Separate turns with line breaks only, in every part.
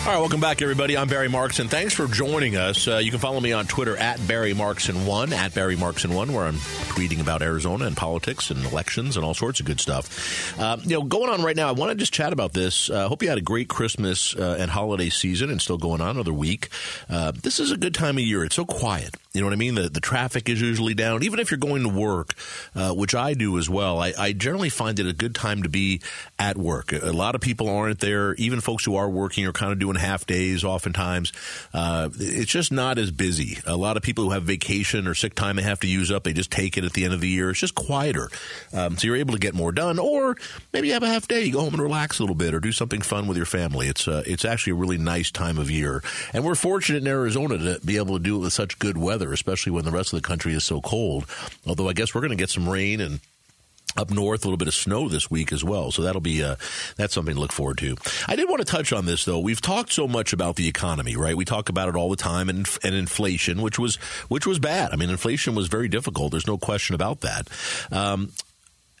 All right, welcome back, everybody. I'm Barry Markson. Thanks for joining us. Uh, you can follow me on Twitter at Barry Markson1, at Barry Markson1, where I'm tweeting about Arizona and politics and elections and all sorts of good stuff. Uh, you know, going on right now, I want to just chat about this. I uh, hope you had a great Christmas uh, and holiday season and still going on another week. Uh, this is a good time of year. It's so quiet. You know what I mean? The, the traffic is usually down. Even if you're going to work, uh, which I do as well, I, I, generally find it a good time to be at work. A lot of people aren't there. Even folks who are working are kind of doing half days oftentimes. Uh, it's just not as busy. A lot of people who have vacation or sick time they have to use up, they just take it at the end of the year. It's just quieter. Um, so you're able to get more done. Or maybe you have a half day. You go home and relax a little bit or do something fun with your family. It's, uh, it's actually a really nice time of year. And we're fortunate in Arizona to be able to do it with such good weather weather, especially when the rest of the country is so cold. Although I guess we're going to get some rain and up north, a little bit of snow this week as well. So that'll be uh, that's something to look forward to. I did want to touch on this though. We've talked so much about the economy, right? We talk about it all the time, and and inflation, which was which was bad. I mean, inflation was very difficult. There's no question about that. Um,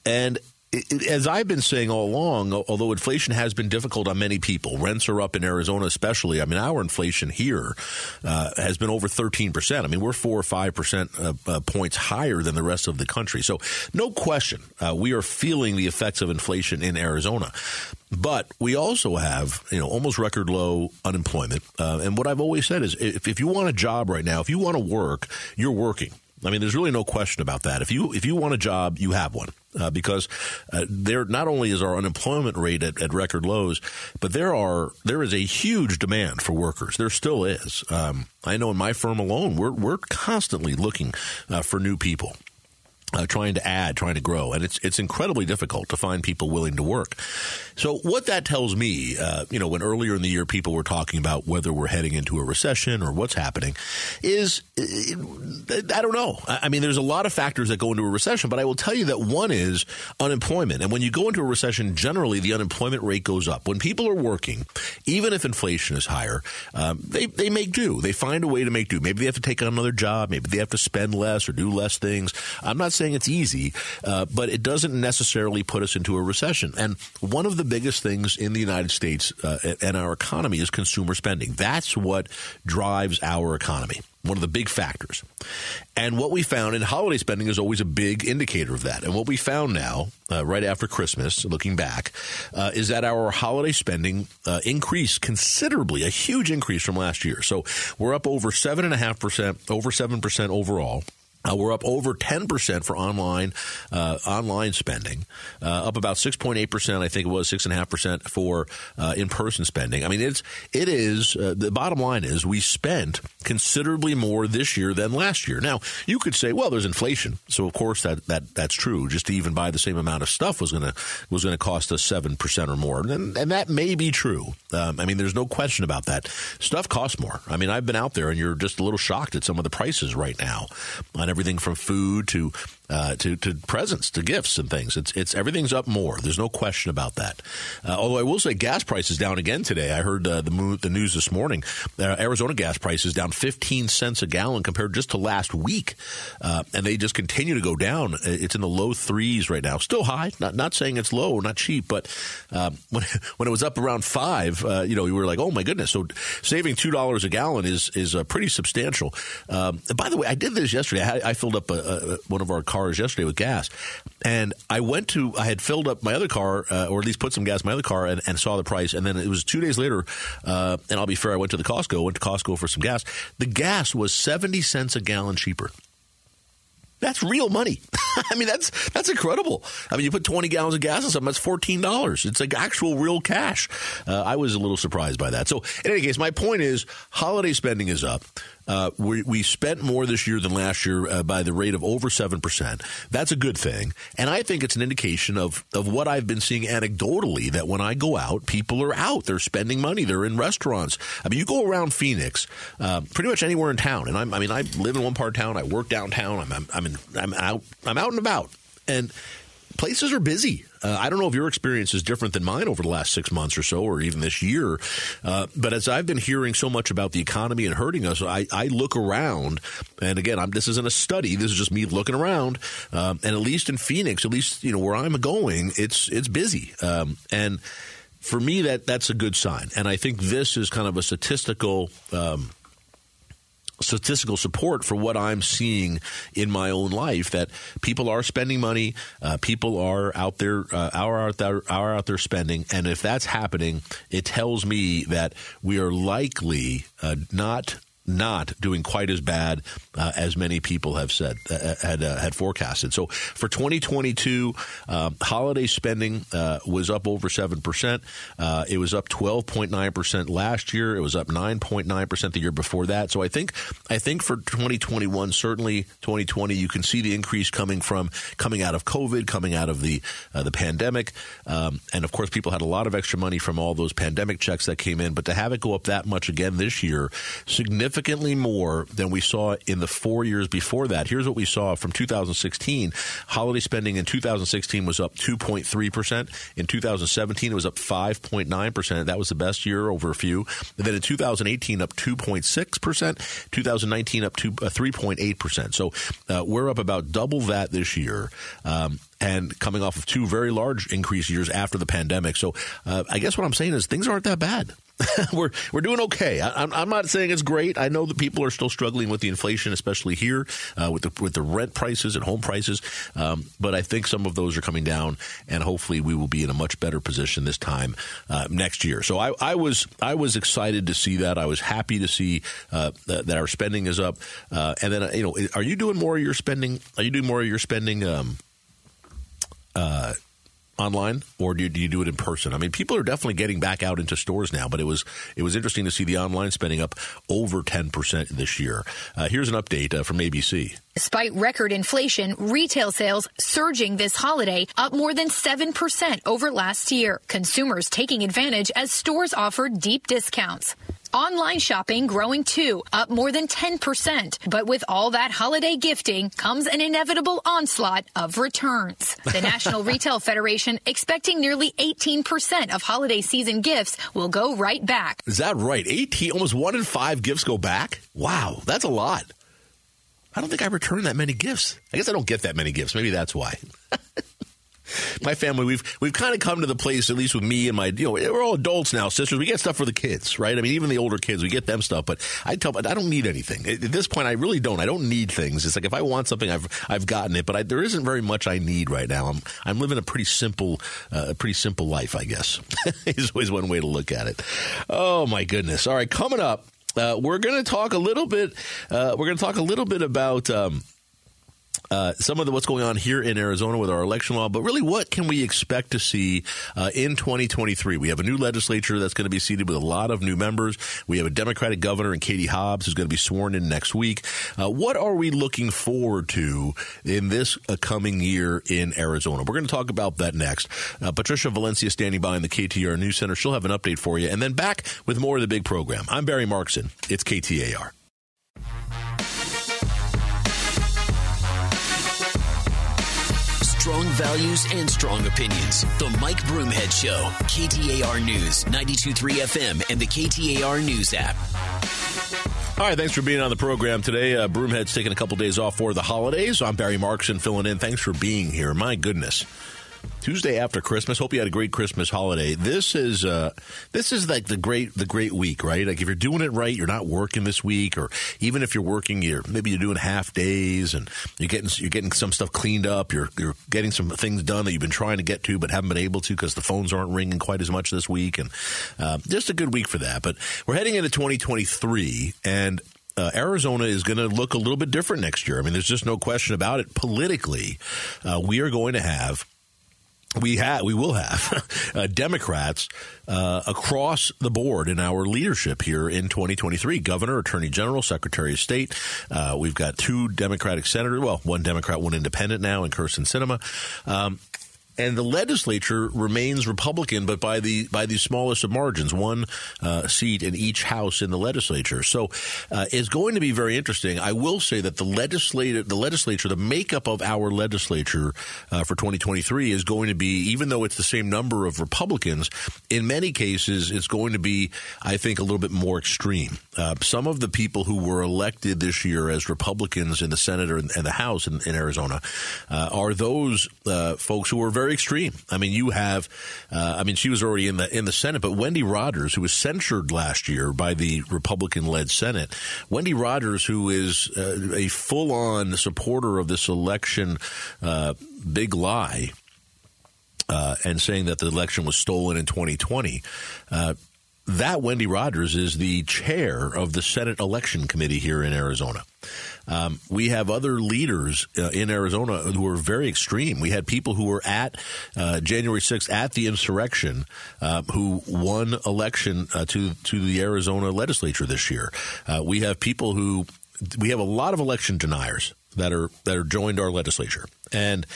and as I've been saying all along, although inflation has been difficult on many people, rents are up in Arizona, especially. I mean, our inflation here uh, has been over 13%. I mean, we're four or 5% uh, uh, points higher than the rest of the country. So, no question, uh, we are feeling the effects of inflation in Arizona. But we also have, you know, almost record low unemployment. Uh, and what I've always said is if, if you want a job right now, if you want to work, you're working. I mean, there's really no question about that. If you if you want a job, you have one uh, because uh, there not only is our unemployment rate at, at, record lows, but there are there is a huge demand for workers. There still is. Um, I know in my firm alone, we're we're constantly looking uh, for new people uh, trying to add, trying to grow, and it's it's incredibly difficult to find people willing to work. So what that tells me, uh, you know, when earlier in the year people were talking about whether we're heading into a recession or what's happening, is I don't know. I mean, there's a lot of factors that go into a recession, but I will tell you that one is unemployment, and when you go into a recession, generally the unemployment rate goes up. When people are working, even if inflation is higher, um, they they make do. They find a way to make do. Maybe they have to take on another job. Maybe they have to spend less or do less things. I'm not saying it's easy, uh, but it doesn't necessarily put us into a recession. And one of the biggest things in the United States uh, and our economy is consumer spending. That's what drives our economy one of the big factors. And what we found, in holiday spending is always a big indicator of that. And what we found now, uh, right after Christmas, looking back, uh, is that our holiday spending uh, increased considerably, a huge increase from last year. So we're up over 7.5%, over 7% overall. Uh, we're up over 10% for online uh, online spending, uh, up about 6.8%, I think it was 6.5% for uh, in person spending. I mean, it's, it is, uh, the bottom line is we spent considerably more this year than last year. Now, you could say, well, there's inflation. So, of course, that, that that's true. Just to even buy the same amount of stuff was going to was to cost us 7% or more. And, and that may be true. Um, I mean, there's no question about that. Stuff costs more. I mean, I've been out there and you're just a little shocked at some of the prices right now everything from food to uh, to to presents to gifts and things. It's it's everything's up more. There's no question about that. Uh, although I will say gas prices down again today. I heard uh, the mo- the news this morning. Uh, Arizona gas prices down 15 cents a gallon compared just to last week, uh, and they just continue to go down. It's in the low threes right now. Still high. Not not saying it's low, not cheap, but um, when when it was up around five, uh, you know, we were like, oh my goodness. So saving two dollars a gallon is is pretty substantial. Um, by the way, I did this yesterday. I, I filled up a, a, one of our cars cars yesterday with gas, and I went to I had filled up my other car, uh, or at least put some gas in my other car, and, and saw the price. And then it was two days later, uh, and I'll be fair, I went to the Costco, went to Costco for some gas. The gas was seventy cents a gallon cheaper. That's real money. I mean, that's that's incredible. I mean, you put 20 gallons of gas in something, that's $14. It's like actual real cash. Uh, I was a little surprised by that. So, in any case, my point is holiday spending is up. Uh, we, we, spent more this year than last year uh, by the rate of over 7%. That's a good thing. And I think it's an indication of, of what I've been seeing anecdotally that when I go out, people are out. They're spending money. They're in restaurants. I mean, you go around Phoenix, uh, pretty much anywhere in town. And I'm, i mean, I live in one part of town. I work downtown. I'm, I'm, I'm, in, I'm out. I'm out and about. And places are busy. Uh, I don't know if your experience is different than mine over the last six months or so, or even this year. Uh, but as I've been hearing so much about the economy and hurting us, I, I look around, and again, I'm, this isn't a study. This is just me looking around. Um, and at least in Phoenix, at least you know where I'm going, it's it's busy. Um, and for me, that that's a good sign. And I think this is kind of a statistical. Um, statistical support for what I'm seeing in my own life that people are spending money, uh, people are out there, uh, are out there, are out there spending, and if that's happening, it tells me that we are likely uh, not not doing quite as bad uh, as many people have said uh, uh had uh, had forecasted. So for 2022, uh, holiday spending uh, was up over seven percent. it was up 12.9 percent last year. It was up 9.9 percent the year before that. So I think I think for 2021, certainly 2020, you can see the increase coming from coming out of COVID, coming out of the the pandemic, um, and of course, people had a lot of extra money from all those pandemic checks that came in. But to have it go up that much again this year, significant significantly more than we saw in the four years before that. Here's what we saw from 2016. Holiday spending in 2016 was up 2.3%. In 2017, it was up 5.9%. That was the best year over a few. And then in 2018, up 2.6%. 2019, up to uh, 3.8%. So uh, we're up about double that this year. Um, and coming off of two very large increase years after the pandemic. So uh, I guess what I'm saying is things aren't that bad. we're we're doing okay. I, am I'm not saying it's great. I know that people are still struggling with the inflation, especially here uh, with the with the rent prices and home prices. Um, but I think some of those are coming down, and hopefully we will be in a much better position this time uh, next year. So I, I, was I was excited to see that. I was happy to see uh, that, that, our spending is up. Uh, and then you know, are you doing more of your spending? Are you doing more of your spending? Um, uh, online or do you, do you, do it in person? I mean, people are definitely getting back out into stores now, but it was it was interesting to see the online spending up over 10% this year. Uh, here's an update uh, from ABC.
Despite record inflation, retail sales surging this holiday, up more than 7% over last year. Consumers taking advantage as stores offer deep discounts. Online shopping growing too, up more than 10%. But with all that holiday gifting comes an inevitable onslaught of returns. The National Retail Federation expecting nearly 18% of holiday season gifts will go right back.
Is that right? 18, almost one in five gifts go back? Wow, that's a lot. I don't think I return that many gifts. I guess I don't get that many gifts. Maybe that's why. my family, we've we've kind of come to the place, at least with me and my, you know, we're all adults now, sisters. We get stuff for the kids, right? I mean, even the older kids, we get them stuff. But I tell, I don't need anything at this point. I really don't. I don't need things. It's like if I want something, I've I've gotten it. But I, there isn't very much I need right now. I'm I'm living a pretty simple, uh, a pretty simple life, I guess. is always one way to look at it. Oh my goodness! All right, coming up. Uh, we're going to talk a little bit. Uh, we're going to talk a little bit about um, uh, some of the, what's going on here in Arizona with our election law, but really what can we expect to see uh, in 2023? We have a new legislature that's going to be seated with a lot of new members. We have a Democratic governor and Katie Hobbs who's going to be sworn in next week. Uh, what are we looking forward to in this coming year in Arizona? We're going to talk about that next. Uh, Patricia Valencia standing by in the KTR News Center. She'll have an update for you. And then back with more of the big program. I'm Barry Markson. It's KTAR.
Strong values and strong opinions. The Mike Broomhead Show. KTAR News, 92.3 FM, and the KTAR News app.
All right, thanks for being on the program today. Uh, Broomhead's taking a couple days off for the holidays. I'm Barry Markson filling in. Thanks for being here. My goodness. Tuesday after Christmas. Hope you had a great Christmas holiday. This is uh, this is like the great the great week, right? Like if you're doing it right, you're not working this week, or even if you're working, you're maybe you're doing half days and you're getting you're getting some stuff cleaned up. You're you're getting some things done that you've been trying to get to but haven't been able to because the phones aren't ringing quite as much this week, and uh, just a good week for that. But we're heading into 2023, and uh, Arizona is going to look a little bit different next year. I mean, there's just no question about it. Politically, uh, we are going to have we have, we will have uh, Democrats uh, across the board in our leadership here in 2023. Governor, Attorney General, Secretary of State. Uh, we've got two Democratic senators. Well, one Democrat, one Independent now, in Kyrsten Sinema. Um, and the legislature remains Republican, but by the by the smallest of margins, one uh, seat in each house in the legislature. So uh, it's going to be very interesting. I will say that the legislature, the legislature, the makeup of our legislature uh, for 2023 is going to be, even though it's the same number of Republicans, in many cases it's going to be, I think, a little bit more extreme. Uh, some of the people who were elected this year as Republicans in the Senate and, the House in, in Arizona uh, are those uh, folks who are very extreme. I mean, you have, uh, I mean, she was already in the in the Senate, but Wendy Rogers, who was censured last year by the Republican-led Senate, Wendy Rogers, who is uh, a full-on supporter of this election uh, big lie. Uh, and saying that the election was stolen in 2020. Uh, that Wendy Rogers is the chair of the Senate Election Committee here in Arizona. Um, we have other leaders uh, in Arizona who are very extreme. We had people who were at uh, January 6th at the insurrection uh, who won election uh, to to the Arizona legislature this year. Uh, we have people who we have a lot of election deniers that are that are joined our legislature and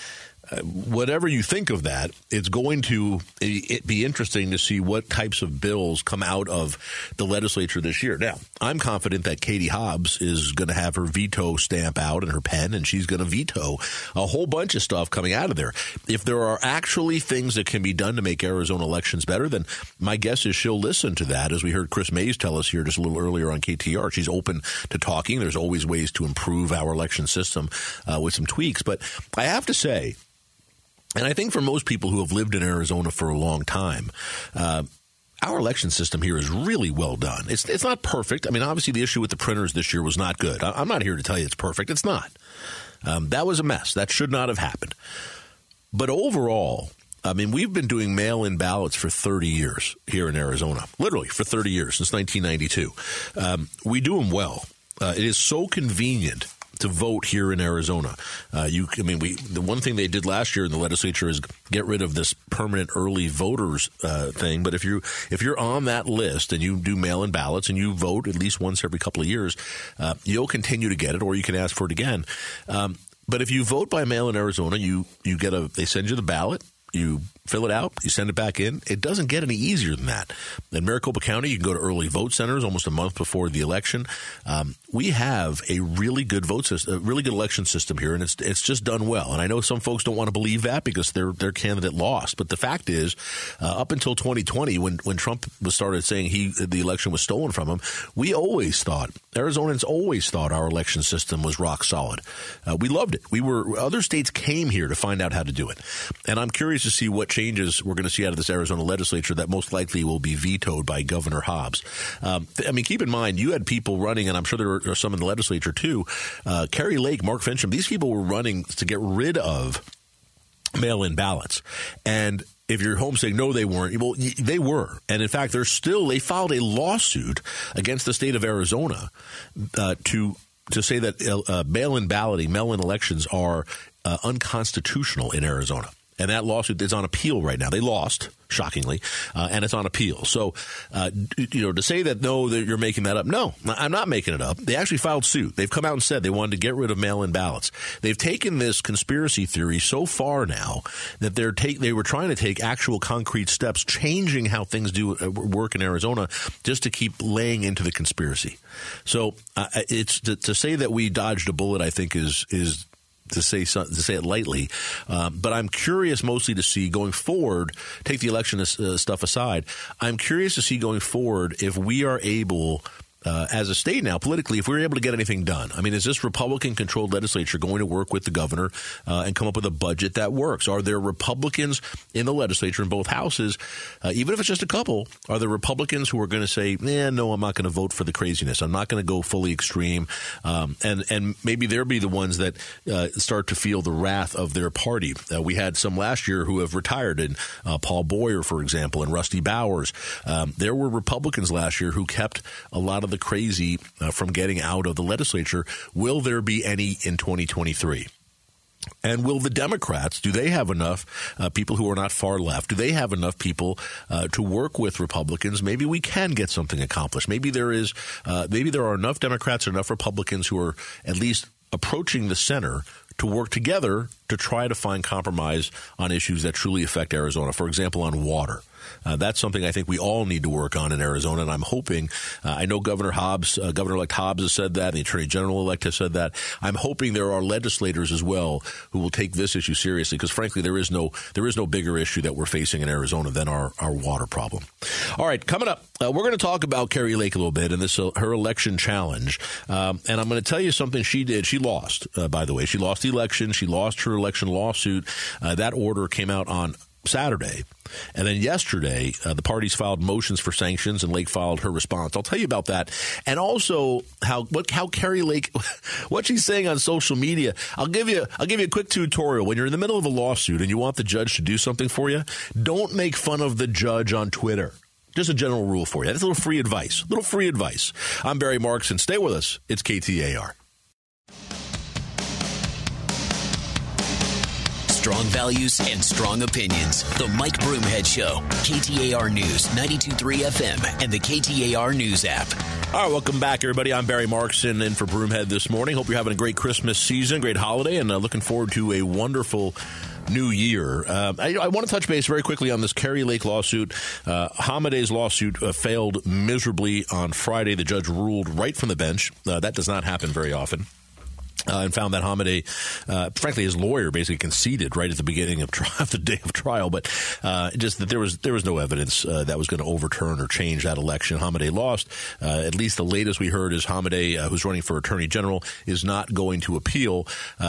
whatever you think of that, it's going to be interesting to see what types of bills come out of the legislature this year. Now, I'm confident that Katie Hobbs is going to have her veto stamp out and her pen, and she's going to veto a whole bunch of stuff coming out of there. If there are actually things that can be done to make Arizona elections better, then my guess is she'll listen to that. As we heard Kris Mayes tell us here just a little earlier on KTR, she's open to talking. There's always ways to improve our election system uh, with some tweaks. But I have to say, and I think for most people who have lived in Arizona for a long time, uh, our election system here is really well done. It's it's not perfect. I mean, obviously the issue with the printers this year was not good. I, am not here to tell you it's perfect. It's not. Um, that was a mess. That should not have happened. But overall, I mean, we've been doing mail-in ballots for 30 years here in Arizona. Literally for 30 years since 1992. Um, we do them well. Uh, it is so convenient to vote here in Arizona. Uh, you, I mean, we the one thing they did last year in the legislature is get rid of this permanent early voters uh, thing. But if you if you're on that list and you do mail-in ballots and you vote at least once every couple of years, uh, you'll continue to get it, or you can ask for it again. Um, but if you vote by mail in Arizona, you you get a they send you the ballot you fill it out, you send it back in. It doesn't get any easier than that. In Maricopa County, you can go to early vote centers almost a month before the election. Um, we have a really good vote system, a really good election system here, and it's it's just done well. And I know some folks don't want to believe that because their their candidate lost, but the fact is, uh, up until 2020, when when Trump was started saying he the election was stolen from him, we always thought Arizonans always thought our election system was rock solid. Uh, we loved it. We were other states came here to find out how to do it, and I'm curious to see what changes we're going to see out of this Arizona legislature that most likely will be vetoed by Governor Hobbs. Um, I mean, keep in mind, you had people running, and I'm sure there are some in the legislature too. Uh, Kari Lake, Mark Finchem, these people were running to get rid of mail-in ballots, and if you're home saying no, they weren't. Well, they were, and in fact, they're still. They filed a lawsuit against the state of Arizona uh, to to say that uh, mail-in balloting, mail-in elections are uh, unconstitutional in Arizona and that lawsuit is on appeal right now. They lost, shockingly, uh, and it's on appeal. So, uh, you know, to say that no, that you're making that up, no, I'm not making it up. They actually filed suit. They've come out and said they wanted to get rid of mail-in ballots. They've taken this conspiracy theory so far now that they're take they were trying to take actual concrete steps, changing how things do uh, work in Arizona, just to keep laying into the conspiracy. So, uh, it's to, to say that we dodged a bullet. I think is is to say to say it lightly. Um, but I'm curious mostly to see going forward. Take the election uh, stuff aside. I'm curious to see going forward if we are able uh, as a state now, politically, if we were able to get anything done. I mean, is this Republican controlled legislature going to work with the governor uh, and come up with a budget that works? Are there Republicans in the legislature in both houses, uh, even if it's just a couple, are there Republicans who are going to say, eh, no, I'm not going to vote for the craziness. I'm not going to go fully extreme. Um, and, and maybe they'll be the ones that uh, start to feel the wrath of their party. Uh, we had some last year who have retired, and uh, Paul Boyer, for example, and Rusty Bowers. Um, there were Republicans last year who kept a lot of the crazy uh, from getting out of the legislature. Will there be any in 2023? And will the Democrats, do they have enough uh, people who are not far left? Do they have enough people uh, to work with Republicans? Maybe we can get something accomplished. Maybe there is, uh, maybe there are enough Democrats enough Republicans who are at least approaching the center to work together to try to find compromise on issues that truly affect Arizona. For example, on water. Uh, that's something I think we all need to work on in Arizona, and I'm hoping. Uh, I know Governor Hobbs, uh, Governor-elect Hobbs has said that, the Attorney General-elect has said that. I'm hoping there are legislators as well who will take this issue seriously, because frankly, there is no there is no bigger issue that we're facing in Arizona than our our water problem. All right, coming up, uh, we're going to talk about Kari Lake a little bit and this uh, her election challenge, um, and I'm going to tell you something she did. She lost, uh, by the way. She lost the election. She lost her election lawsuit. that order came out on Saturday. And then yesterday, uh, the parties filed motions for sanctions, and Lake filed her response. I'll tell you about that, and also how what how Kari Lake, what she's saying on social media. I'll give you I'll give you a quick tutorial. When you're in the middle of a lawsuit and you want the judge to do something for you, don't make fun of the judge on Twitter. Just a general rule for you. That's a little free advice. A little free advice. I'm Barry Markson stay with us. It's KTAR.
Strong values and strong opinions. The Mike Broomhead Show. KTAR News, 92.3 FM, and the KTAR News app.
All right, welcome back, everybody. I'm Barry Markson in for Broomhead this morning. Hope you're having a great Christmas season, great holiday, and uh, looking forward to a wonderful new year. Uh, I, I, want to touch base very quickly on this Kari Lake lawsuit. Uh, lawsuit uh, failed miserably on Friday. The judge ruled right from the bench. Uh, that does not happen very often. Uh, and found that Hamadeh, uh, frankly, his lawyer basically conceded right at the beginning of, tri- the day of trial, but uh, just that there was there was no evidence uh, that was going to overturn or change that election. Hamadeh lost. Uh, at least the latest we heard is Hamadeh, uh, who's running for attorney general, is not going to appeal.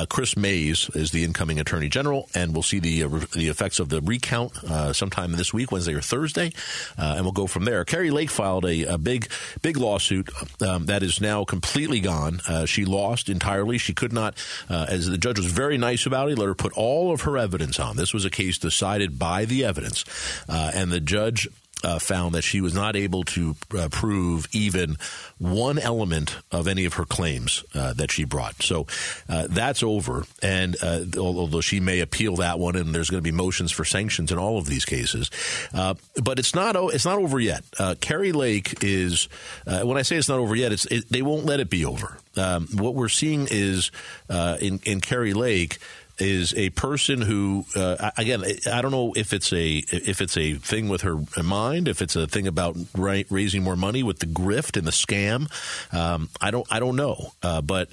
Kris Mayes is the incoming attorney general, and we'll see the the effects of the recount sometime this week, Wednesday or Thursday, and we'll go from there. Kari Lake filed a, a big big lawsuit um, that is now completely gone. she lost entirely. She could not, uh, as the judge was very nice about it, let her put all of her evidence on. This was a case decided by the evidence, uh, and the judge uh, found that she was not able to uh, prove even one element of any of her claims uh, that she brought. So uh, that's over. And uh, although she may appeal that one, and there's going to be motions for sanctions in all of these cases, uh, but it's not it's not over yet. Kari Lake is when I say it's not over yet, it's it, they won't let it be over. Um, what we're seeing is in in Kari Lake is a person who uh, again I don't know if it's a if it's a thing with her mind if it's a thing about raising more money with the grift and the scam um, I don't I don't know uh, but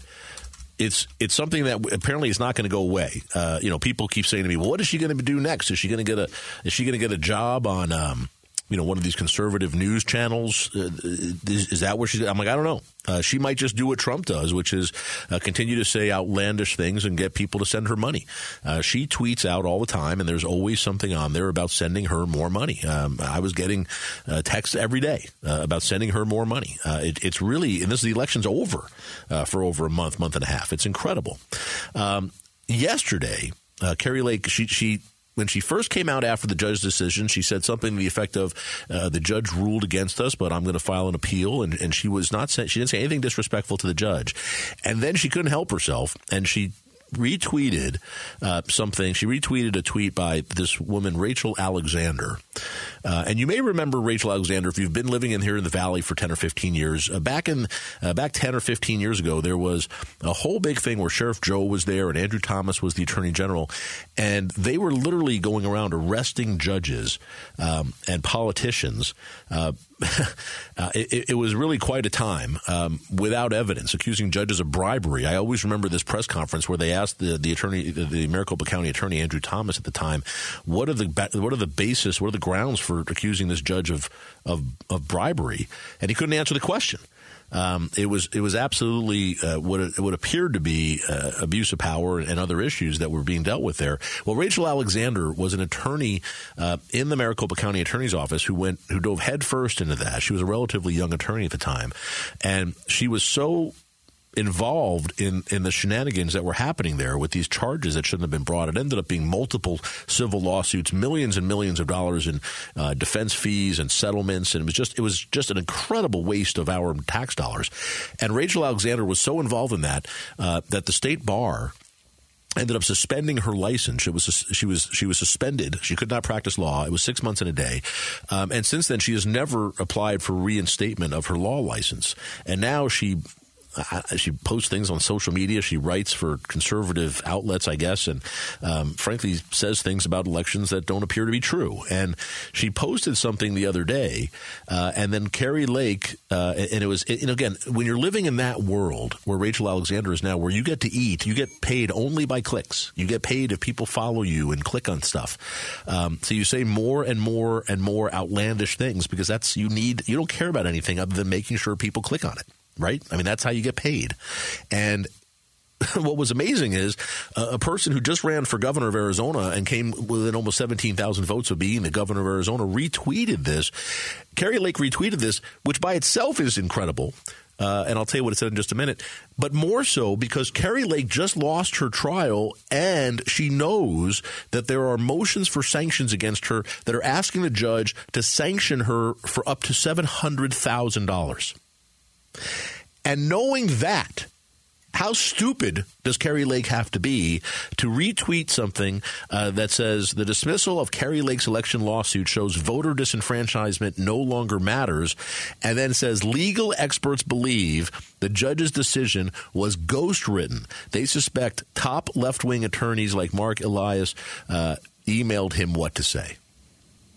it's it's something that apparently is not going to go away. Uh, you know, people keep saying to me, "Well, what is she going to do next? Is she going to get a is she going to get a job on um, you know, one of these conservative news channels. Uh, is, is, that where she's? I'm like, I don't know. Uh, she might just do what Trump does, which is uh, continue to say outlandish things and get people to send her money. Uh, she tweets out all the time, and there's always something on there about sending her more money. Um, I was getting uh, texts every day uh, about sending her more money. It, it's really, and this is the election's over for over a month, month and a half. It's incredible. Um, yesterday, uh, Kari Lake, she she when she first came out after the judge's decision, she said something to the effect of, uh, "The judge ruled against us, but I'm going to file an appeal." And, and she was not she didn't say anything disrespectful to the judge. And then she couldn't help herself, and she retweeted uh, something. She retweeted a tweet by this woman, Rachel Alexander. Uh, and you may remember Rachel Alexander if you've been living in here in the valley for 10 or 15 years. Uh, back in uh, back 10 or 15 years ago, there was a whole big thing where Sheriff Joe was there and Andrew Thomas was the Attorney General, and they were literally going around arresting judges um, and politicians uh, uh, it, it, was really quite a time um, without evidence, accusing judges of bribery. I always remember this press conference where they asked the, the attorney, the Maricopa County Attorney Andrew Thomas at the time, what are the what are the basis, what are the grounds for accusing this judge of of, of bribery, and he couldn't answer the question. Um, it was it was absolutely uh, what it, what appeared to be uh, abuse of power and other issues that were being dealt with there. Well, Rachel Alexander was an attorney uh, in the Maricopa County Attorney's Office who went who dove headfirst into that. She was a relatively young attorney at the time, and she was so involved in, in the shenanigans that were happening there with these charges that shouldn't have been brought. It ended up being multiple civil lawsuits, millions and millions of dollars in uh, defense fees and settlements, and it was just it was just an incredible waste of our tax dollars. And Rachel Alexander was so involved in that uh, that the state bar ended up suspending her license. It was she was she was suspended. She could not practice law. It was six months and a day, um, and since then she has never applied for reinstatement of her law license. And now she she posts things on social media. She writes for conservative outlets, I guess, and um, frankly says things about elections that don't appear to be true. And she posted something the other day, uh, and then Kari Lake, uh, and it was, know, again, when you're living in that world where Rachel Alexander is now, where you get to eat, you get paid only by clicks. You get paid if people follow you and click on stuff. Um, so you say more and more and more outlandish things because that's you need. You don't care about anything other than making sure people click on it right? I mean, that's how you get paid. And what was amazing is uh, a person who just ran for governor of Arizona and came within almost 17,000 votes of being the governor of Arizona retweeted this. Kari Lake retweeted this, which by itself is incredible. Uh, and I'll tell you what it said in just a minute. But more so because Kari Lake just lost her trial and she knows that there are motions for sanctions against her that are asking the judge to sanction her for up to $700,000. And knowing that, how stupid does Kari Lake have to be to retweet something uh, that says the dismissal of Kari Lake's election lawsuit shows voter disenfranchisement no longer matters, and then says legal experts believe the judge's decision was ghost written. They suspect top left wing attorneys like Marc Elias uh, emailed him what to say.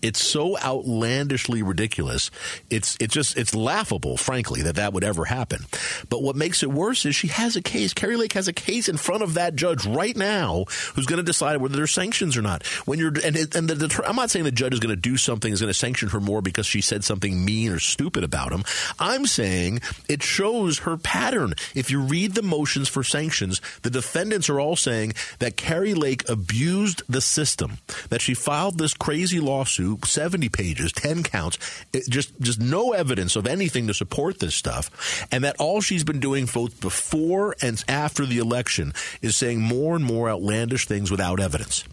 It's so outlandishly ridiculous. It's it's just it's laughable, frankly, that that would ever happen. But what makes it worse is she has a case. Kari Lake has a case in front of that judge right now, who's going to decide whether there's sanctions or not. When you're and and the, the, I'm not saying the judge is going to do something is going to sanction her more because she said something mean or stupid about him. I'm saying it shows her pattern. If you read the motions for sanctions, the defendants are all saying that Kari Lake abused the system, that she filed this crazy lawsuit 70 pages, 10 counts, just just no evidence of anything to support this stuff, and that all she's been doing both before and after the election is saying more and more outlandish things without evidence.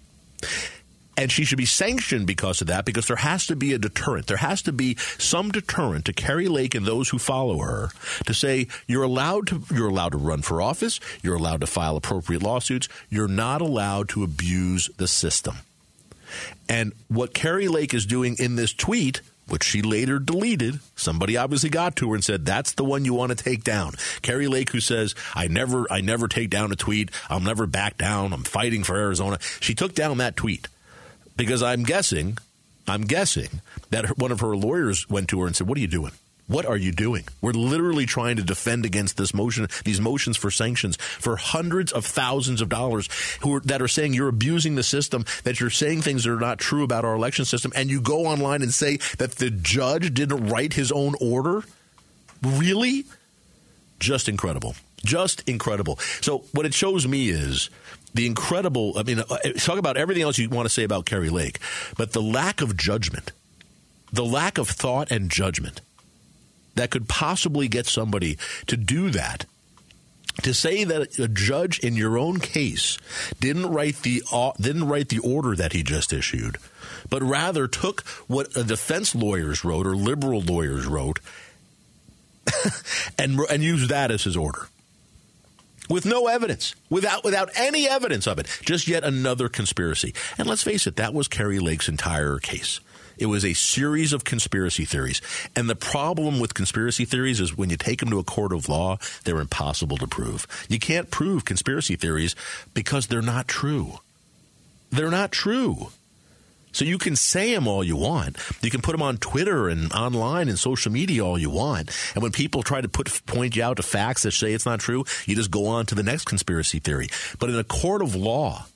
And she should be sanctioned because of that, because there has to be a deterrent. There has to be some deterrent to Kari Lake and those who follow her to say you're allowed to you're allowed to run for office, you're allowed to file appropriate lawsuits, you're not allowed to abuse the system. And what Kari Lake is doing in this tweet, which she later deleted, somebody obviously got to her and said, that's the one you want to take down. Kari Lake, who says, I never, I never take down a tweet. I'll never back down. I'm fighting for Arizona. She took down that tweet because I'm guessing, I'm guessing that one of her lawyers went to her and said, what are you doing? What are you doing? We're literally trying to defend against this motion, these motions for sanctions for hundreds of thousands of dollars who are, that are saying you're abusing the system, that you're saying things that are not true about our election system, and you go online and say that the judge didn't write his own order? Really? Just incredible. Just incredible. So what it shows me is the incredible. I mean, uh, talk about everything else you want to say about Kari Lake, but the lack of judgment, the lack of thought and judgment that could possibly get somebody to do that to say that a judge in your own case didn't write the uh, didn't write the order that he just issued, but rather took what defense lawyers wrote or liberal lawyers wrote and and used that as his order. With no evidence, without without any evidence of it, just yet another conspiracy. And let's face it, that was Kari Lake's entire case. It was a series of conspiracy theories. And the problem with conspiracy theories is when you take them to a court of law, they're impossible to prove. You can't prove conspiracy theories because they're not true. They're not true. So you can say them all you want. You can put them on Twitter and online and social media all you want. And when people try to put point you out to facts that say it's not true, you just go on to the next conspiracy theory. But in a court of law,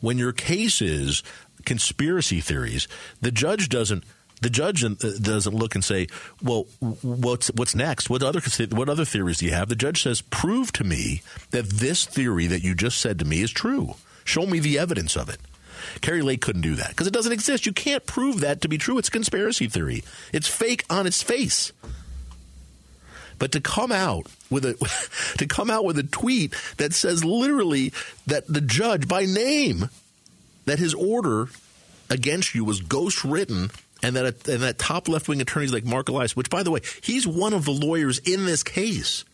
when your case is conspiracy theories, the judge doesn't the judge uh, doesn't look and say, "Well, what's what's next? What other what other theories do you have?" The judge says, "Prove to me that this theory that you just said to me is true. Show me the evidence of it." Kari Lake couldn't do that because it doesn't exist. You can't prove that to be true. It's a conspiracy theory. It's fake on its face. But to come out with a to come out with a tweet that says literally that the judge by name that his order against you was ghost written and that and that top left wing attorneys like Marc Elias, which by the way, he's one of the lawyers in this case.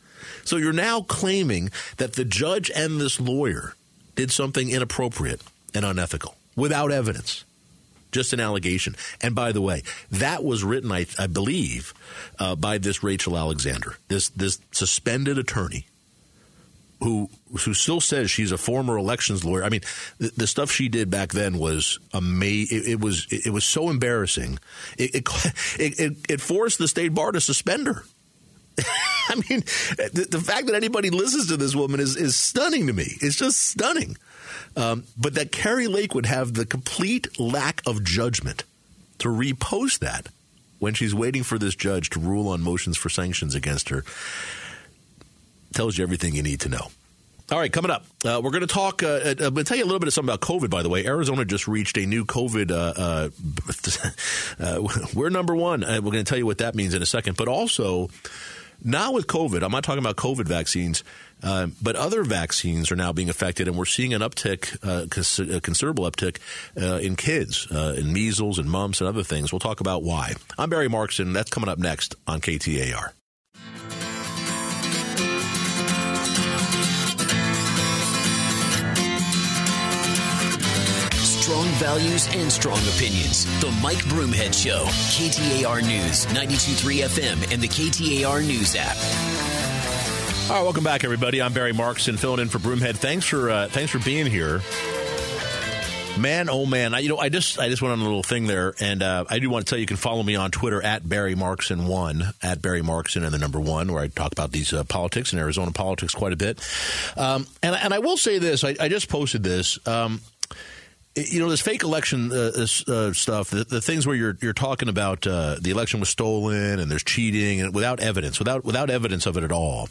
So you're now claiming that the judge and this lawyer did something inappropriate and unethical without evidence. Just an allegation. And by the way, that was written, I, I believe, uh, by this Rachel Alexander, this this suspended attorney who who still says she's a former elections lawyer. I mean, the, the stuff she did back then was amazing. It, it, was it, was so embarrassing. It, it it forced the state bar to suspend her. I mean, the, the, fact that anybody listens to this woman is is stunning to me. It's just stunning. Um, but that Kari Lake would have the complete lack of judgment to repost that when she's waiting for this judge to rule on motions for sanctions against her tells you everything you need to know. All right, coming up, uh, we're going to talk. Uh, uh I'm going to tell you a little bit of something about COVID. By the way, Arizona just reached a new COVID. Uh, uh, uh we're number one. we're going to tell you what that means in a second. But also, not with COVID. I'm not talking about COVID vaccines, but other vaccines are now being affected, and we're seeing an uptick, a considerable uptick in kids, in measles and mumps and other things. We'll talk about why. I'm Barry Markson. that's coming up next on KTAR.
Values and strong opinions. The Mike Broomhead Show, KTAR News, 92.3 FM, and the KTAR News app.
All right, welcome back, everybody. I'm Barry Markson, filling in for Broomhead. Thanks for uh, thanks for being here. Man, oh man! I, you know, I just I just went on a little thing there, and uh, I do want to tell you, you can follow me on Twitter at Barry Markson one at Barry Markson and the number one, where I talk about these uh, politics and Arizona politics quite a bit. Um, and and I will say this: I, I just posted this. Um, you know this fake election uh, uh, stuff, the, the, things where you're you're talking about uh, the election was stolen and there's cheating and without evidence, without without evidence of it at all.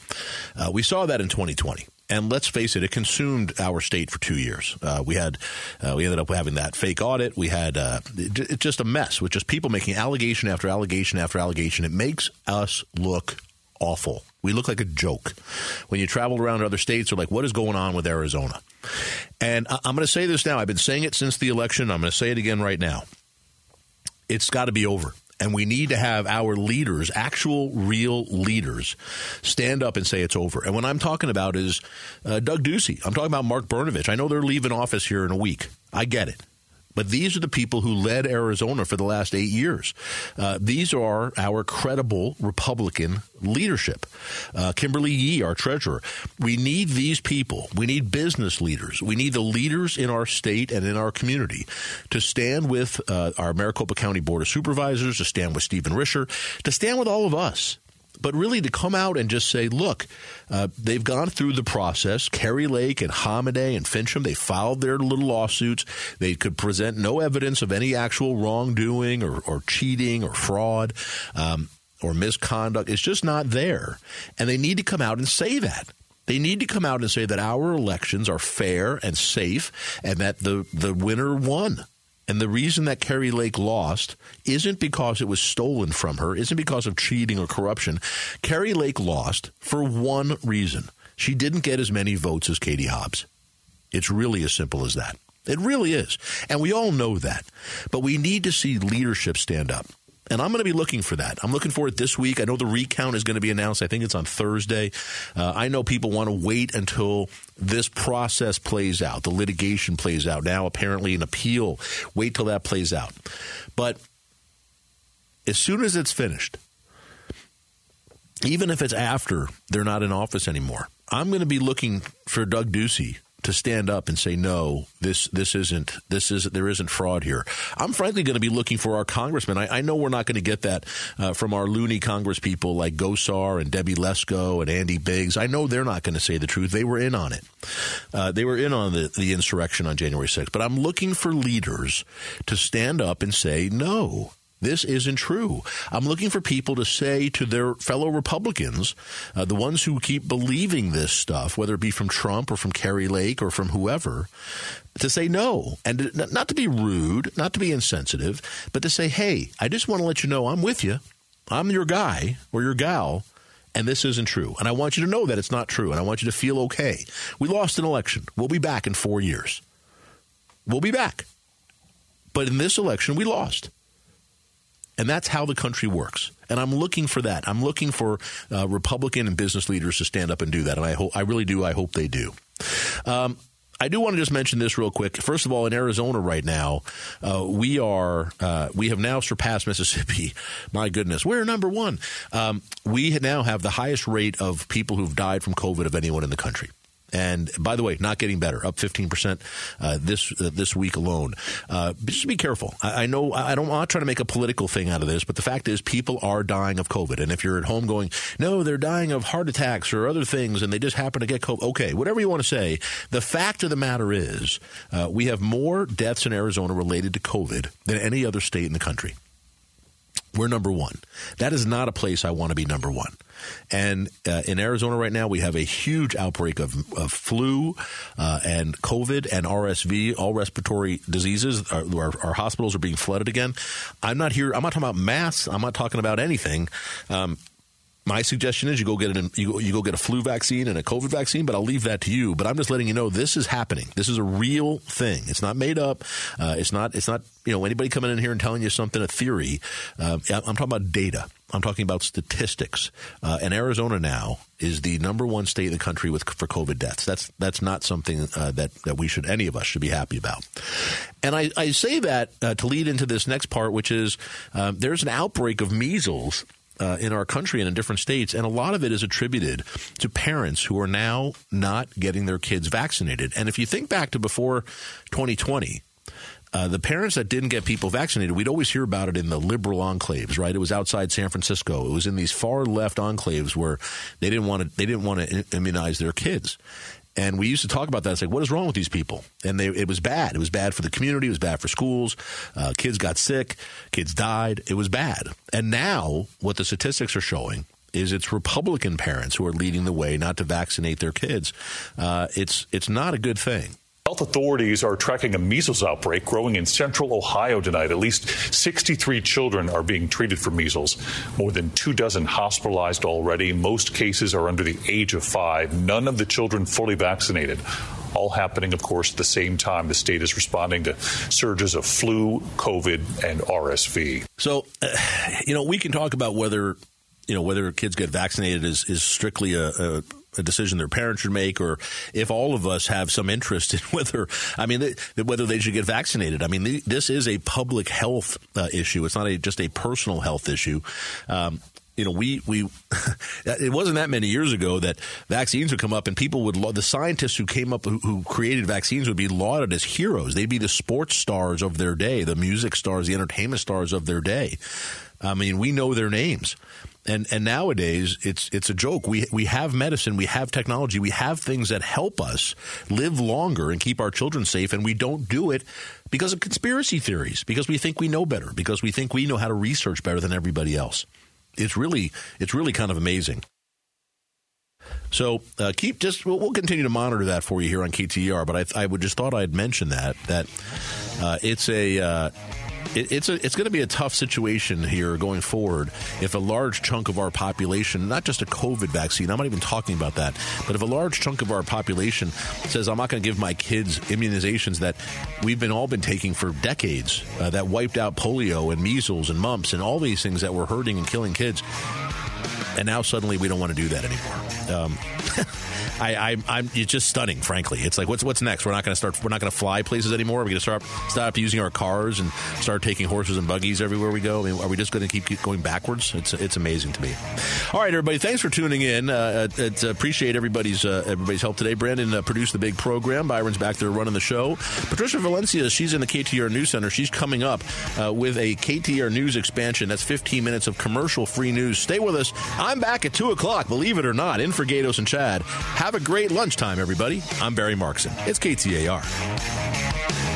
Uh, we saw that in 2020, and let's face it, it consumed our state for two years. Uh, we had uh, we ended up having that fake audit. We had it's just a mess with just people making allegation after allegation after allegation. It makes us look awful. We look like a joke. When you travel around other states, they're like, what is going on with Arizona? And I'm going to say this now. I've been saying it since the election. I'm going to say it again right now. It's got to be over. And we need to have our leaders, actual real leaders, stand up and say it's over. And what I'm talking about is uh, Doug Ducey. I'm talking about Mark Brnovich. I know they're leaving office here in a week. I get it. But these are the people who led Arizona for the last eight years. Uh, these are our credible Republican leadership. Uh, Kimberly Yee, our treasurer. We need these people. We need business leaders. We need the leaders in our state and in our community to stand with uh, our Maricopa County Board of Supervisors, to stand with Stephen Richer, to stand with all of us but really to come out and just say, look, uh, they've gone through the process. Kari Lake and Hamadeh and Finchem, they filed their little lawsuits. They could present no evidence of any actual wrongdoing or, or cheating or fraud. Um, or misconduct. It's just not there. And they need to come out and say that. They need to come out and say that our elections are fair and safe and that the, the winner won. And the reason that Kari Lake lost isn't because it was stolen from her, isn't because of cheating or corruption. Kari Lake lost for one reason. She didn't get as many votes as Katie Hobbs. It's really as simple as that. It really is. And we all know that. But we need to see leadership stand up. And I'm going to be looking for that. I'm looking for it this week. I know the recount is going to be announced. I think it's on Thursday. Uh, I know people want to wait until this process plays out, the litigation plays out. Now, apparently, an appeal. Wait till that plays out. But as soon as it's finished, even if it's after they're not in office anymore, I'm going to be looking for Doug Ducey to stand up and say no this this isn't this is there isn't fraud here. I'm frankly going to be looking for our congressmen. I, I know we're not going to get that uh, from our loony congress people like Gosar and Debbie Lesko and Andy Biggs. I know they're not going to say the truth. They were in on it. Uh, they were in on the, the insurrection on january 6th but i'm looking for leaders to stand up and say no this isn't true. I'm looking for people to say to their fellow Republicans, uh, the ones who keep believing this stuff, whether it be from Trump or from Kari Lake or from whoever, to say no. And not to be rude, not to be insensitive, but to say, hey, I just want to let you know I'm with you. I'm your guy or your gal and this isn't true. And I want you to know that it's not true, and I want you to feel okay. We lost an election. We'll be back in four years. We'll be back. But in this election, we lost. And that's how the country works. And I'm looking for that. I'm looking for uh, Republican and business leaders to stand up and do that. And I hope, I really do. I hope they do. Um, I do want to just mention this real quick. First of all, in Arizona right now, uh, we are uh, we have now surpassed Mississippi. My goodness, we're number one. Um, we now have the highest rate of people who've died from COVID of anyone in the country. And by the way, not getting better, up 15% uh, this uh, this week alone. Uh, just be careful. I, I, know I don't want to try to make a political thing out of this, but the fact is people are dying of COVID. And if you're at home going, no, they're dying of heart attacks or other things and they just happen to get COVID, okay, whatever you want to say, the fact of the matter is uh, we have more deaths in Arizona related to COVID than any other state in the country. We're number one. That is not a place I want to be number one. And uh, in Arizona right now, we have a huge outbreak of, of flu uh, and COVID and RSV, all respiratory diseases. Our, our, our, hospitals are being flooded again. I'm not here. I'm not talking about masks. I'm not talking about anything. Um, my suggestion is you go get an, you go, you go get a flu vaccine and a COVID vaccine, but I'll leave that to you. But I'm just letting you know this is happening. This is a real thing. It's not made up. Uh, it's not. It's not. You know, anybody coming in here and telling you something a theory. Uh, I'm talking about data. I'm talking about statistics. Uh, and Arizona now is the number one state in the country with for COVID deaths. That's that's not something uh, that that we should any of us should be happy about. And I, I say that uh, to lead into this next part, which is uh, there's an outbreak of measles uh, in our country and in different states, and a lot of it is attributed to parents who are now not getting their kids vaccinated. And if you think back to before 2020, uh, the parents that didn't get people vaccinated, we'd always hear about it in the liberal enclaves, right? It was outside San Francisco. It was in these far left enclaves where they didn't want to they didn't want to immunize their kids. And we used to talk about that. It's like, what is wrong with these people? And they, it was bad. It was bad for the community. It was bad for schools. Uh, kids got sick. Kids died. It was bad. And now, what the statistics are showing is it's Republican parents who are leading the way not to vaccinate their kids. Uh, it's it's not a good thing.
Health authorities are tracking a measles outbreak growing in central Ohio tonight. At least 63 children are being treated for measles. More than two dozen hospitalized already. Most cases are under the age of five. None of the children fully vaccinated. All happening, of course, at the same time. The state is responding to surges of flu, COVID, and RSV.
So, uh, you know, we can talk about whether you know whether kids get vaccinated is, is strictly a, a a decision their parents should make, or if all of us have some interest in whether, I mean, whether they should get vaccinated. I mean, this is a public health uh, issue. It's not a, just a personal health issue. Um, you know, we we it wasn't that many years ago that vaccines would come up and people would the scientists who came up who, who, created vaccines would be lauded as heroes. They'd be the sports stars of their day, the music stars, the entertainment stars of their day. I mean, we know their names. And and nowadays it's it's a joke. We we have medicine, we have technology, we have things that help us live longer and keep our children safe, and we don't do it because of conspiracy theories, because we think we know better, because we think we know how to research better than everybody else. It's really it's really kind of amazing. So uh, keep just we'll, we'll, continue to monitor that for you here on KTAR. But I, I would just thought I'd mention that that uh, it's a uh, it, it's a, it's going to be a tough situation here going forward if a large chunk of our population, not just a COVID vaccine, I'm not even talking about that, but if a large chunk of our population says, I'm not going to give my kids immunizations that we've been all been taking for decades, uh, that wiped out polio and measles and mumps and all these things that were hurting and killing kids, and now suddenly we don't want to do that anymore. Um, I, I, am it's just stunning, frankly. It's like, what's what's next? We're not going to start. We're not going to fly places anymore. We're going to start stop using our cars and start taking horses and buggies everywhere we go. I mean, are we just going to keep, keep going backwards? It's it's amazing to me. All right, everybody, thanks for tuning in. Uh, uh, appreciate everybody's uh, everybody's help today. Brandon uh, produced the big program. Byron's back there running the show. Patricia Valencia, she's in the KTAR News Center. She's coming up uh, with a KTAR News expansion. That's 15 minutes of commercial free news. Stay with us. Back at two o'clock. Believe it or not, in for Gaydos and Chad. Have a great lunchtime, everybody. I'm Barry Markson. It's KTAR.